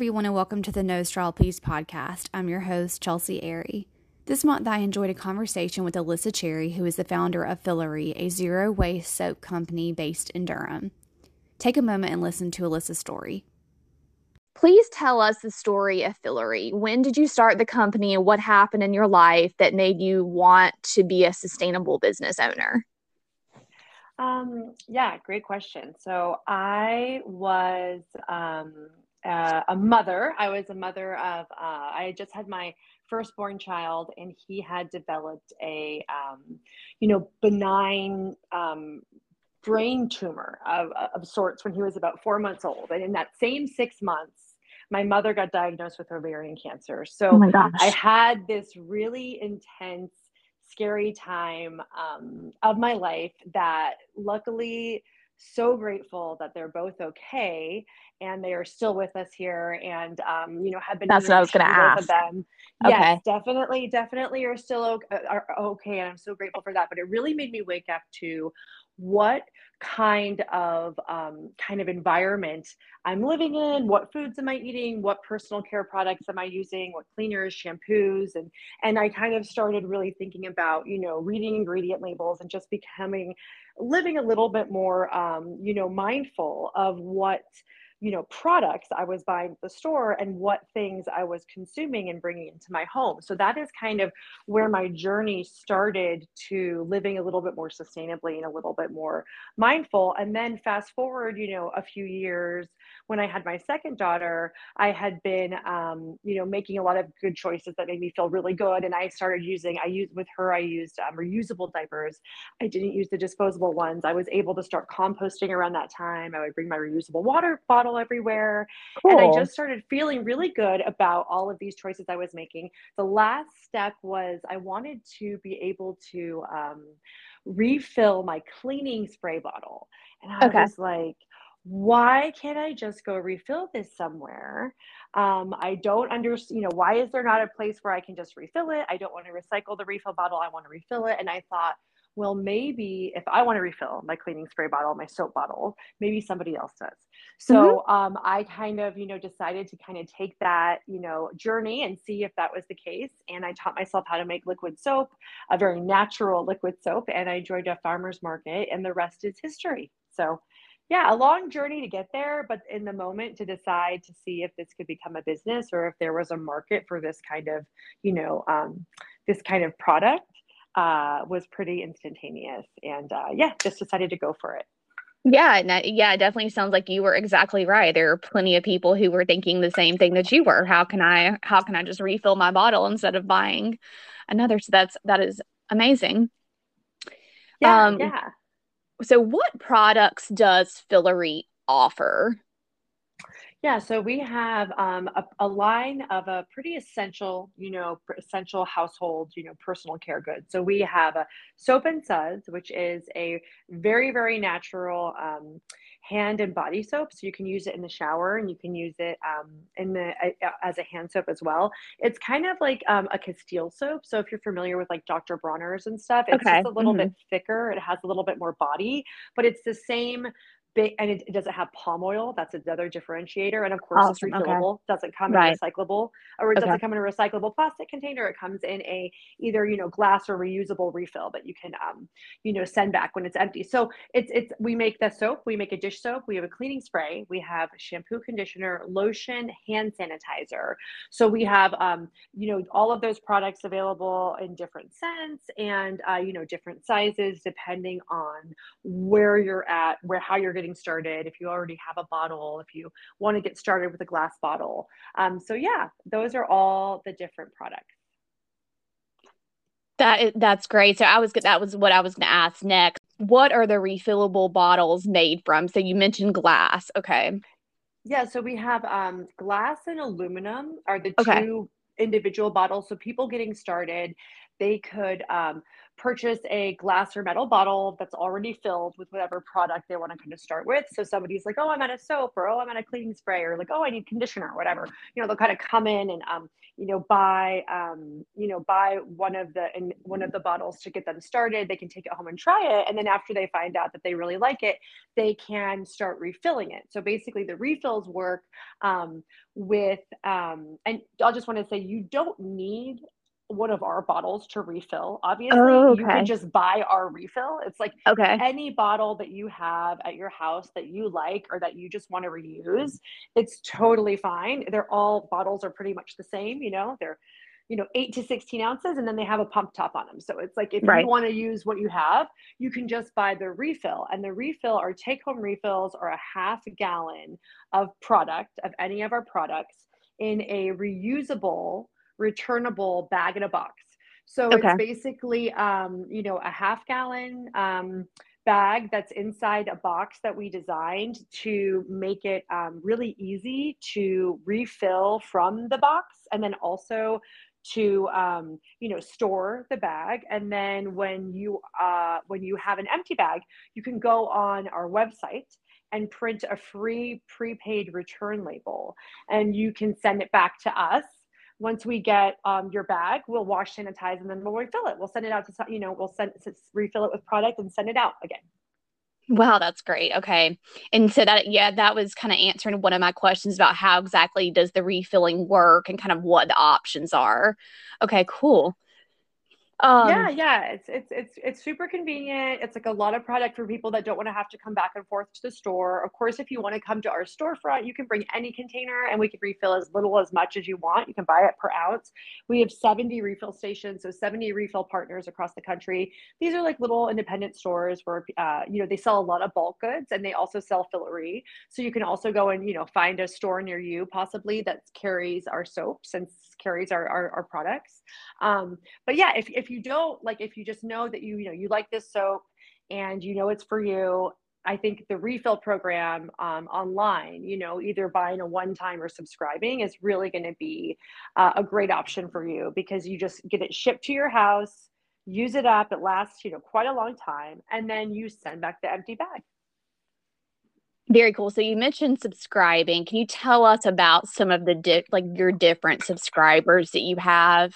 everyone, and welcome to the No Straw Please podcast. I'm your host, Chelsea Airy. This month, I enjoyed a conversation with Alyssa Cherry, who is the founder of Fillaree, a zero waste soap company based in Durham. Take a moment and listen to Alyssa's story. Please tell us the story of Fillaree. When did you start the company and what happened in your life that made you want to be a sustainable business owner? Um, yeah, great question. So I was um, uh, a mother. I was a mother of, uh, I just had my firstborn child and he had developed a, um, you know, benign um, brain tumor of, of sorts when he was about four months old. And in that same six months, my mother got diagnosed with ovarian cancer. So oh I had this really intense, scary time um, of my life that luckily so grateful that they're both okay and they are still with us here and um, you know have been that's what i was going to ask them okay. yes definitely definitely are still okay, are okay and i'm so grateful for that but it really made me wake up to what kind of um, kind of environment I'm living in, what foods am I eating, what personal care products am I using, what cleaners, shampoos, and and I kind of started really thinking about you know reading ingredient labels and just becoming living a little bit more um, you know mindful of what you know products i was buying at the store and what things i was consuming and bringing into my home so that is kind of where my journey started to living a little bit more sustainably and a little bit more mindful and then fast forward you know a few years when I had my second daughter, I had been, um, you know, making a lot of good choices that made me feel really good. And I started using, I used with her, I used um, reusable diapers. I didn't use the disposable ones. I was able to start composting around that time. I would bring my reusable water bottle everywhere. Cool. And I just started feeling really good about all of these choices I was making. The last step was I wanted to be able to um, refill my cleaning spray bottle. And I okay. was like, why can't I just go refill this somewhere? Um, I don't understand, you know, why is there not a place where I can just refill it? I don't want to recycle the refill bottle. I want to refill it. And I thought, well, maybe if I want to refill my cleaning spray bottle, my soap bottle, maybe somebody else does. So mm-hmm. um, I kind of, you know, decided to kind of take that, you know, journey and see if that was the case. And I taught myself how to make liquid soap, a very natural liquid soap. And I joined a farmer's market, and the rest is history. So yeah, a long journey to get there, but in the moment to decide to see if this could become a business or if there was a market for this kind of, you know, um, this kind of product uh, was pretty instantaneous. And uh, yeah, just decided to go for it. Yeah, yeah, it definitely sounds like you were exactly right. There are plenty of people who were thinking the same thing that you were. How can I how can I just refill my bottle instead of buying another? So that's that is amazing. Yeah, um, yeah so what products does Fillaree offer? Yeah, so we have um, a, a, line of a pretty essential, you know, essential household, you know, personal care goods. So we have a soap and suds, which is a very, very natural um, hand and body soap. So you can use it in the shower and you can use it um, in the uh, as a hand soap as well. It's kind of like um, a Castile soap. So if you're familiar with like Dr. Bronner's and stuff, it's okay. just a little mm-hmm. bit thicker. It has a little bit more body, but it's the same big and it, it, doesn't have palm oil that's another differentiator and of course awesome. it's refillable okay. doesn't come right. in recyclable or it okay. doesn't come in a recyclable plastic container it comes in a either you know glass or reusable refill that you can um you know send back when it's empty so it's it's we make the soap we make a dish soap we have a cleaning spray we have shampoo conditioner lotion hand sanitizer so we have um you know all of those products available in different scents and uh, you know different sizes depending on where you're at where how you're getting started, if you already have a bottle, if you want to get started with a glass bottle. Um, so yeah, those are all the different products. That that's great. So I was that was what I was going to ask next. What are the refillable bottles made from? So you mentioned glass. Okay. Yeah, so we have um, glass and aluminum are the okay. two individual bottles. So people getting started, they could um, purchase a glass or metal bottle that's already filled with whatever product they want to kind of start with. So somebody's like, oh, I'm out of soap, or oh, I'm out of cleaning spray, or like, oh, I need conditioner, or whatever. You know, they'll kind of come in and um, you know, buy um, you know, buy one of the in one of the bottles to get them started. They can take it home and try it, and then after they find out that they really like it, they can start refilling it. So basically, the refills work um, with um, and I'll just want to say you don't need one of our bottles to refill. Obviously, oh, okay. you can just buy our refill. It's like okay. any bottle that you have at your house that you like or that you just want to reuse, it's totally fine. They're all bottles are pretty much the same, you know, they're you know, eight to 16 ounces, and then they have a pump top on them. So it's like if right. you want to use what you have, you can just buy the refill. And the refill, our take home refills, are a half gallon of product, of any of our products, in a reusable returnable bag in a box. So okay. it's basically, um, you know, a half gallon um, bag that's inside a box that we designed to make it um, really easy to refill from the box and then also to um, you know store the bag and then when you uh, when you have an empty bag you can go on our website and print a free prepaid return label and you can send it back to us once we get um, your bag, we'll wash, sanitize, and then we'll refill it. We'll send it out to, you know, we'll send refill it with product and send it out again. Wow, that's great. Okay. And so that, yeah, that was kind of answering one of my questions about how exactly does the refilling work and kind of what the options are. Okay, cool. Um, yeah, yeah, it's it's it's it's super convenient. It's like a lot of product for people that don't want to have to come back and forth to the store. Of course, if you want to come to our storefront, you can bring any container and we can refill as little as much as you want. You can buy it per ounce. We have 70 refill stations, so 70 refill partners across the country. These are like little independent stores where uh, you know they sell a lot of bulk goods and they also sell fillaree. So you can also go and you know find a store near you possibly that carries our soaps and carries our our, our products. Um, but yeah, if if you don't like, if you just know that you you know you like this soap and you know it's for you I think the refill program um, online, you know, either buying a one time or subscribing is really going to be uh, a great option for you because you just get it shipped to your house, use it up, it lasts, you know, quite a long time, and then you send back the empty bag. Very cool. So you mentioned subscribing. Can you tell us about some of the di- like your different subscribers that you have?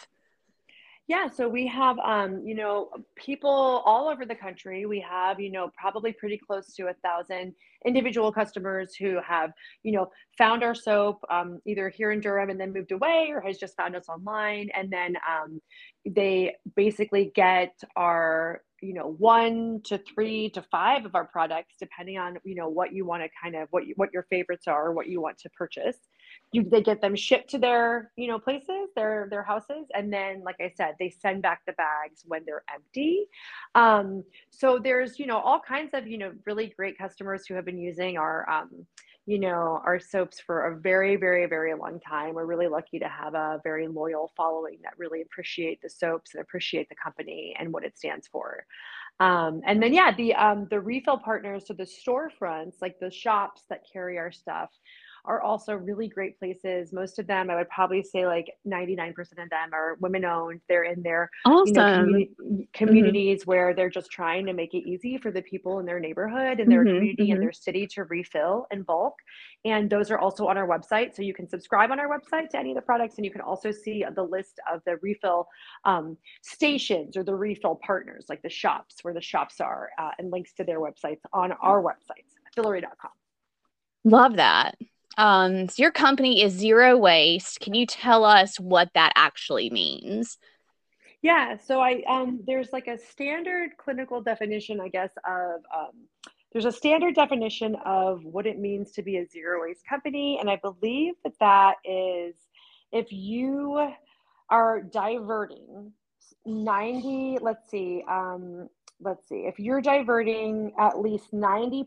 Yeah, so we have, um, you know, people all over the country. We have, you know, probably pretty close to a thousand individual customers who have, you know, found our soap um, either here in Durham and then moved away, or has just found us online, and then um, they basically get our, you know, one to three to five of our products, depending on, you know, what you want to kind of what you, what your favorites are, what you want to purchase. You they get them shipped to their you know places their their houses and then like i said they send back the bags when they're empty. Um, so there's you know all kinds of you know really great customers who have been using our um, you know our soaps for a very very very long time. We're really lucky to have a very loyal following that really appreciate the soaps and appreciate the company and what it stands for. Um, and then yeah the um, the refill partners so the storefronts like the shops that carry our stuff are also really great places. Most of them, I would probably say like 99% of them are women owned. They're in their awesome. you know, communi- mm-hmm. communities mm-hmm. where they're just trying to make it easy for the people in their neighborhood and their mm-hmm, community and mm-hmm. their city to refill in bulk. And those are also on our website. So you can subscribe on our website to any of the products and you can also see the list of the refill um, stations or the refill partners, like the shops where the shops are uh, and links to their websites on our websites, fillaree.com. Love that. Um, so your company is zero waste. Can you tell us what that actually means? Yeah, so I um, there's like a standard clinical definition, I guess, of um, there's a standard definition of what it means to be a zero waste company, and I believe that that is if you are diverting 90, let's see, um, let's see, if you're diverting at least 90%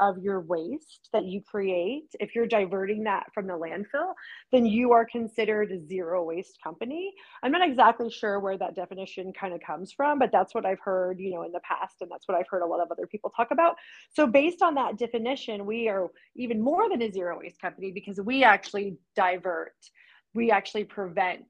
of your waste that you create, if you're diverting that from the landfill, then you are considered a zero waste company. I'm not exactly sure where that definition kind of comes from, but that's what I've heard, you know, in the past. And that's what I've heard a lot of other people talk about. So based on that definition, we are even more than a zero waste company because we actually divert, we actually prevent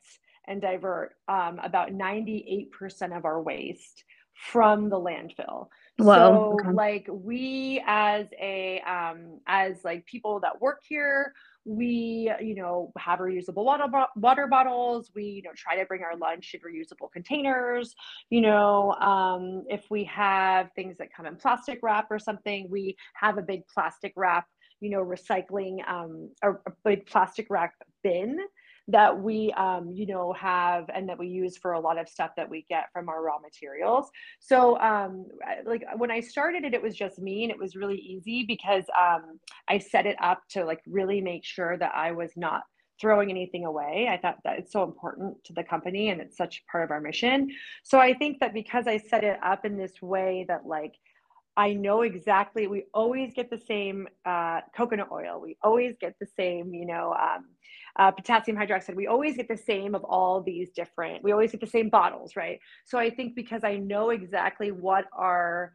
and divert um, about 98% of our waste from the landfill. Whoa, so okay. like we as a um as like people that work here, we you know have reusable water water bottles. We you know try to bring our lunch in reusable containers. You know, um if we have things that come in plastic wrap or something, we have a big plastic wrap, you know, recycling um a, a big plastic wrap bin that we um, you know have and that we use for a lot of stuff that we get from our raw materials so um, like when i started it it was just me and it was really easy because um, i set it up to like really make sure that i was not throwing anything away. I thought that it's so important to the company and it's such part of our mission. So I think that because I set it up in this way that like I know exactly. We always get the same uh, coconut oil. We always get the same, you know, um, uh, potassium hydroxide. We always get the same of all these different. We always get the same bottles, right? So I think because I know exactly what our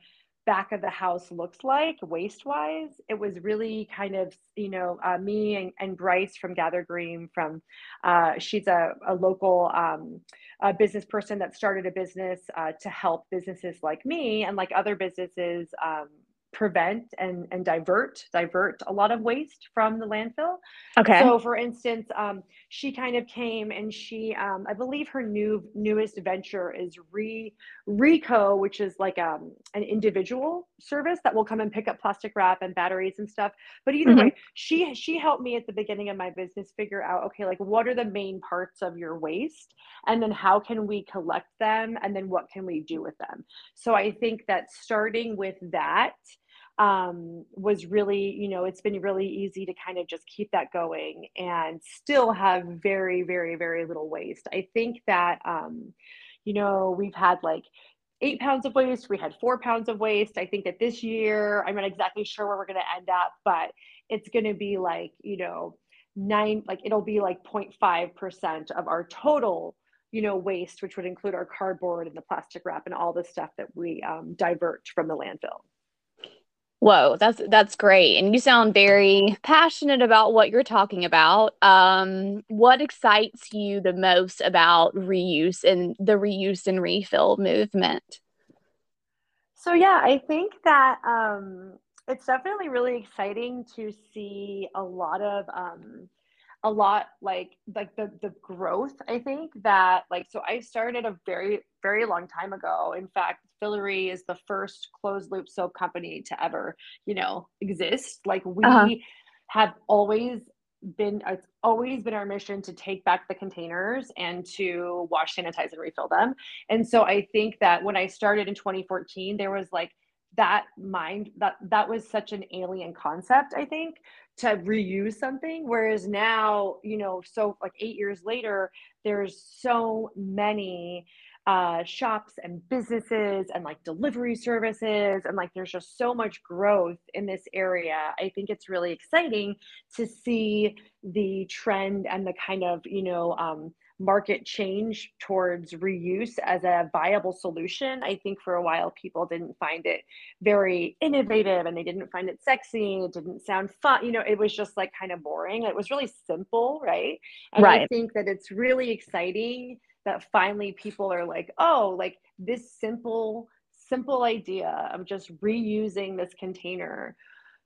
back of the house looks like waste wise it was really kind of you know uh, me and, and, bryce from gather green from uh, she's a, a local um, a business person that started a business uh, to help businesses like me and like other businesses um, prevent and, and divert divert a lot of waste from the landfill. Okay. So for instance um, she kind of came and she um, i believe her new newest venture is re reco which is like um, an individual service that will come and pick up plastic wrap and batteries and stuff. But either mm-hmm. way she she helped me at the beginning of my business figure out okay like what are the main parts of your waste? And then how can we collect them? And then what can we do with them? So i think that starting with that um, was really, you know, it's been really easy to kind of just keep that going and still have very, very, very little waste. I think that, um, you know, we've had like eight pounds of waste, we had four pounds of waste. I think that this year, I'm not exactly sure where we're going to end up, but it's going to be like, you know, nine, like it'll be like 0.5% of our total you know waste which would include our cardboard and the plastic wrap and all the stuff that we um, divert from the landfill Whoa, that's that's great. And you sound very passionate about what you're talking about. Um, what excites you the most about reuse and the reuse and refill movement? So yeah, I think that um, it's definitely really exciting to see a lot of um, a lot like like the the growth i think that like so i started a very very long time ago. In fact Fillaree is the first closed loop soap company to ever you know exist. Like we uh-huh. have always been it's always been our mission to take back the containers and to wash sanitize and refill them. And so i think that when i started in 2014 there was like that mind that that was such an alien concept i think to reuse something. Whereas now you know so like eight years later there's so many uh, shops and businesses and like delivery services and like there's just so much growth in this area. I think it's really exciting to see the trend and the kind of you know um, market change towards reuse as a viable solution. I think for a while people didn't find it very innovative and they didn't find it sexy. It didn't sound fun. You know, it was just like kind of boring. It was really simple, right? And right. I think that it's really exciting that finally people are like, oh, like this simple, simple idea of just reusing this container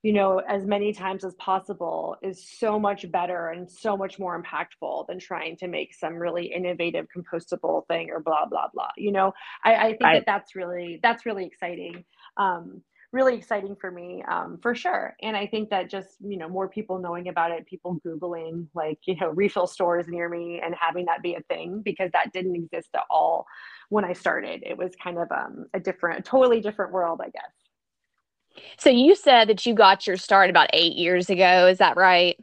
you know, as many times as possible is so much better and so much more impactful than trying to make some really innovative compostable thing or blah blah blah. You know, I, I think that that's really that's really exciting. Um, really exciting for me um, for sure and i think that just you know more people knowing about it people googling like you know refill stores near me and having that be a thing because that didn't exist at all when i started it was kind of um, a different a totally different world i guess so you said that you got your start about eight years ago. Is that right?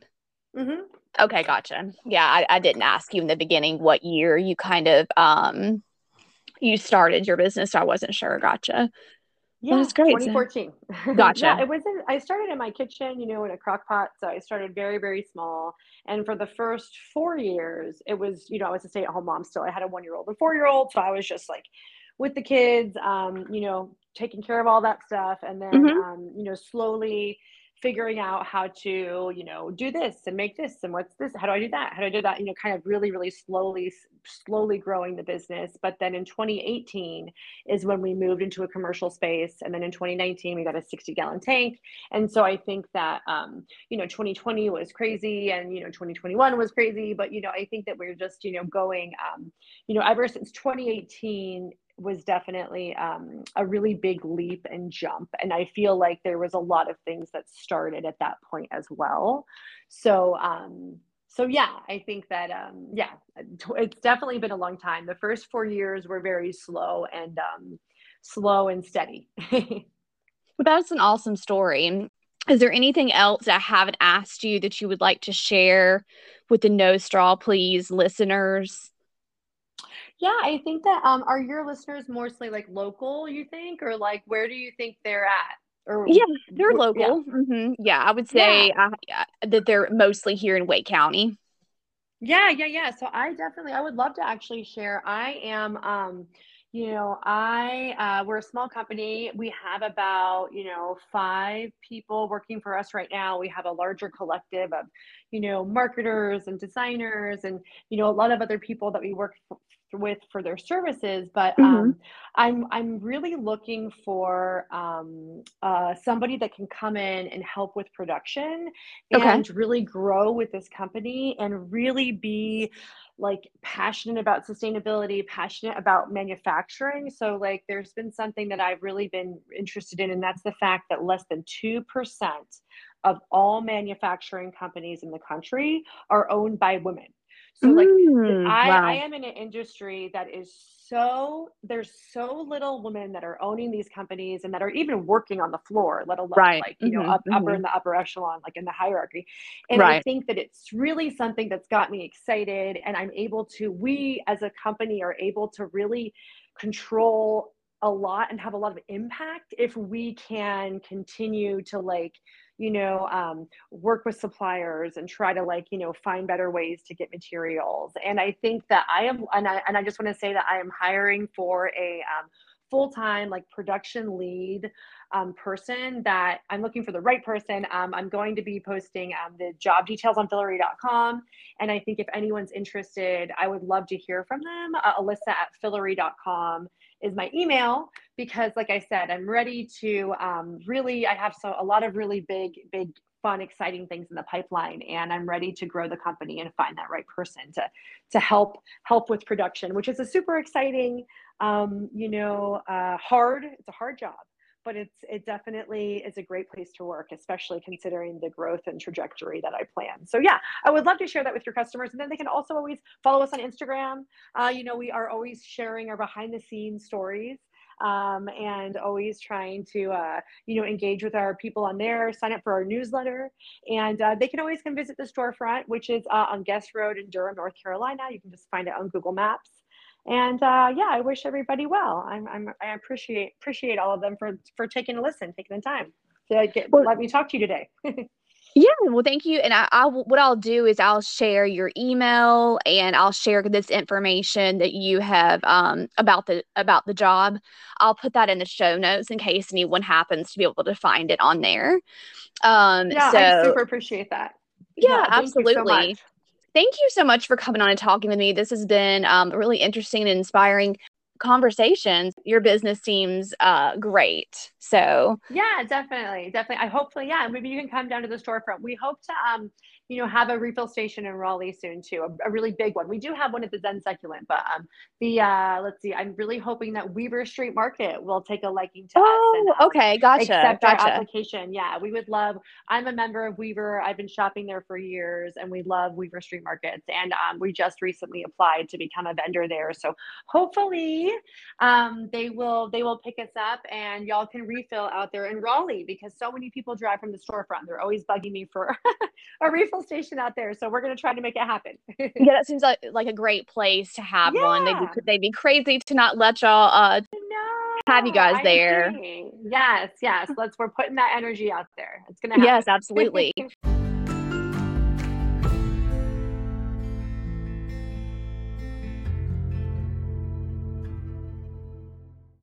Mm-hmm. Okay, gotcha. Yeah, I, I didn't ask you in the beginning what year you kind of um you started your business. So I wasn't sure. Gotcha. Yeah, that's great. 2014. Gotcha. yeah, it was. In, I started in my kitchen, you know, in a crock pot. So I started very, very small. And for the first four years, it was, you know, I was a stay-at-home mom still. I had a one-year-old and four-year-old, so I was just like with the kids, um, you know, taking care of all that stuff and then mm-hmm. um, you know slowly figuring out how to you know do this and make this and what's this how do i do that? How do i do that? You know kind of really really slowly slowly growing the business. But then in 2018 is when we moved into a commercial space. And then in 2019 we got a 60 gallon tank. And so i think that um, you know 2020 was crazy and you know 2021 was crazy. But you know i think that we're just you know going um, you know ever since 2018 was definitely um, a really big leap and jump. And I feel like there was a lot of things that started at that point as well. So, um, so yeah, I think that um, yeah, it's definitely been a long time. The first four years were very slow and um, slow and steady. well, that's an awesome story. Is there anything else I haven't asked you that you would like to share with the No Straw Please listeners? Yeah, I think that um are your listeners mostly like local, you think, or like where do you think they're at? Or yeah, they're local. Yeah, mm-hmm. yeah I would say yeah. uh, that they're mostly here in Wake County. Yeah, yeah, yeah. So I definitely I would love to actually share. I am um you know i uh, we're a small company we have about you know five people working for us right now we have a larger collective of you know marketers and designers and you know a lot of other people that we work with for their services but mm-hmm. um, i'm i'm really looking for um, uh, somebody that can come in and help with production and okay. really grow with this company and really be like passionate about sustainability passionate about manufacturing so like there's been something that i've really been interested in and that's the fact that less than 2% of all manufacturing companies in the country are owned by women so like mm, I, wow. I am in an industry that is so there's so little women that are owning these companies and that are even working on the floor, let alone right. like, you mm-hmm, know, up, mm-hmm. upper in the upper echelon, like in the hierarchy. And right. I think that it's really something that's got me excited. And I'm able to, we as a company are able to really control a lot and have a lot of impact if we can continue to like you know um, work with suppliers and try to like you know find better ways to get materials. And i think that i am and i, and I just want to say that i am hiring for a um, full-time like production lead um, person that i'm looking for the right person. Um, i'm going to be posting um, the job details on fillaree.com and i think if anyone's interested i would love to hear from them. Uh, alyssa at fillaree.com is my email because like i said i'm ready to um, really i have so a lot of really big big fun exciting things in the pipeline and i'm ready to grow the company and find that right person to to help help with production which is a super exciting um, you know uh, hard it's a hard job but it's it definitely is a great place to work especially considering the growth and trajectory that i plan. So yeah i would love to share that with your customers. And then they can also always follow us on instagram. Uh, you know we are always sharing our behind the scenes stories um, and always trying to uh, you know engage with our people on there sign up for our newsletter. And uh, they can always come visit the storefront which is uh, on guess road in durham north carolina. You can just find it on google maps and uh, yeah, I wish everybody well. I'm, I'm, I appreciate appreciate all of them for for taking a listen, taking the time to get, well, let me talk to you today. yeah, well, thank you. And I, I, what I'll do is I'll share your email and I'll share this information that you have um, about the about the job. I'll put that in the show notes in case anyone happens to be able to find it on there. Um, yeah, so, I super appreciate that. Yeah, yeah absolutely. Thank you so much for coming on and talking with me. This has been um, really interesting and inspiring conversations. Your business seems uh, great. So yeah, definitely, definitely. I hopefully, yeah, maybe you can come down to the storefront. We hope to um, you know, have a refill station in Raleigh soon too, a, a really big one. We do have one at the Zen Succulent, but um, the uh, let's see, I'm really hoping that Weaver Street Market will take a liking to oh, us. Um, okay, gotcha. Accept gotcha. our application. Yeah, we would love. I'm a member of Weaver. I've been shopping there for years, and we love Weaver Street Markets. And um, we just recently applied to become a vendor there. So hopefully, um, they will they will pick us up, and y'all can refill out there in Raleigh because so many people drive from the storefront. They're always bugging me for a refill station out there. So we're going to try to make it happen. yeah, that seems like, like a great place to have yeah. one. They'd be, they'd be crazy to not let y'all uh, no, have you guys there. Yes, yes. Let's, we're putting that energy out there. It's going to happen. Yes, absolutely.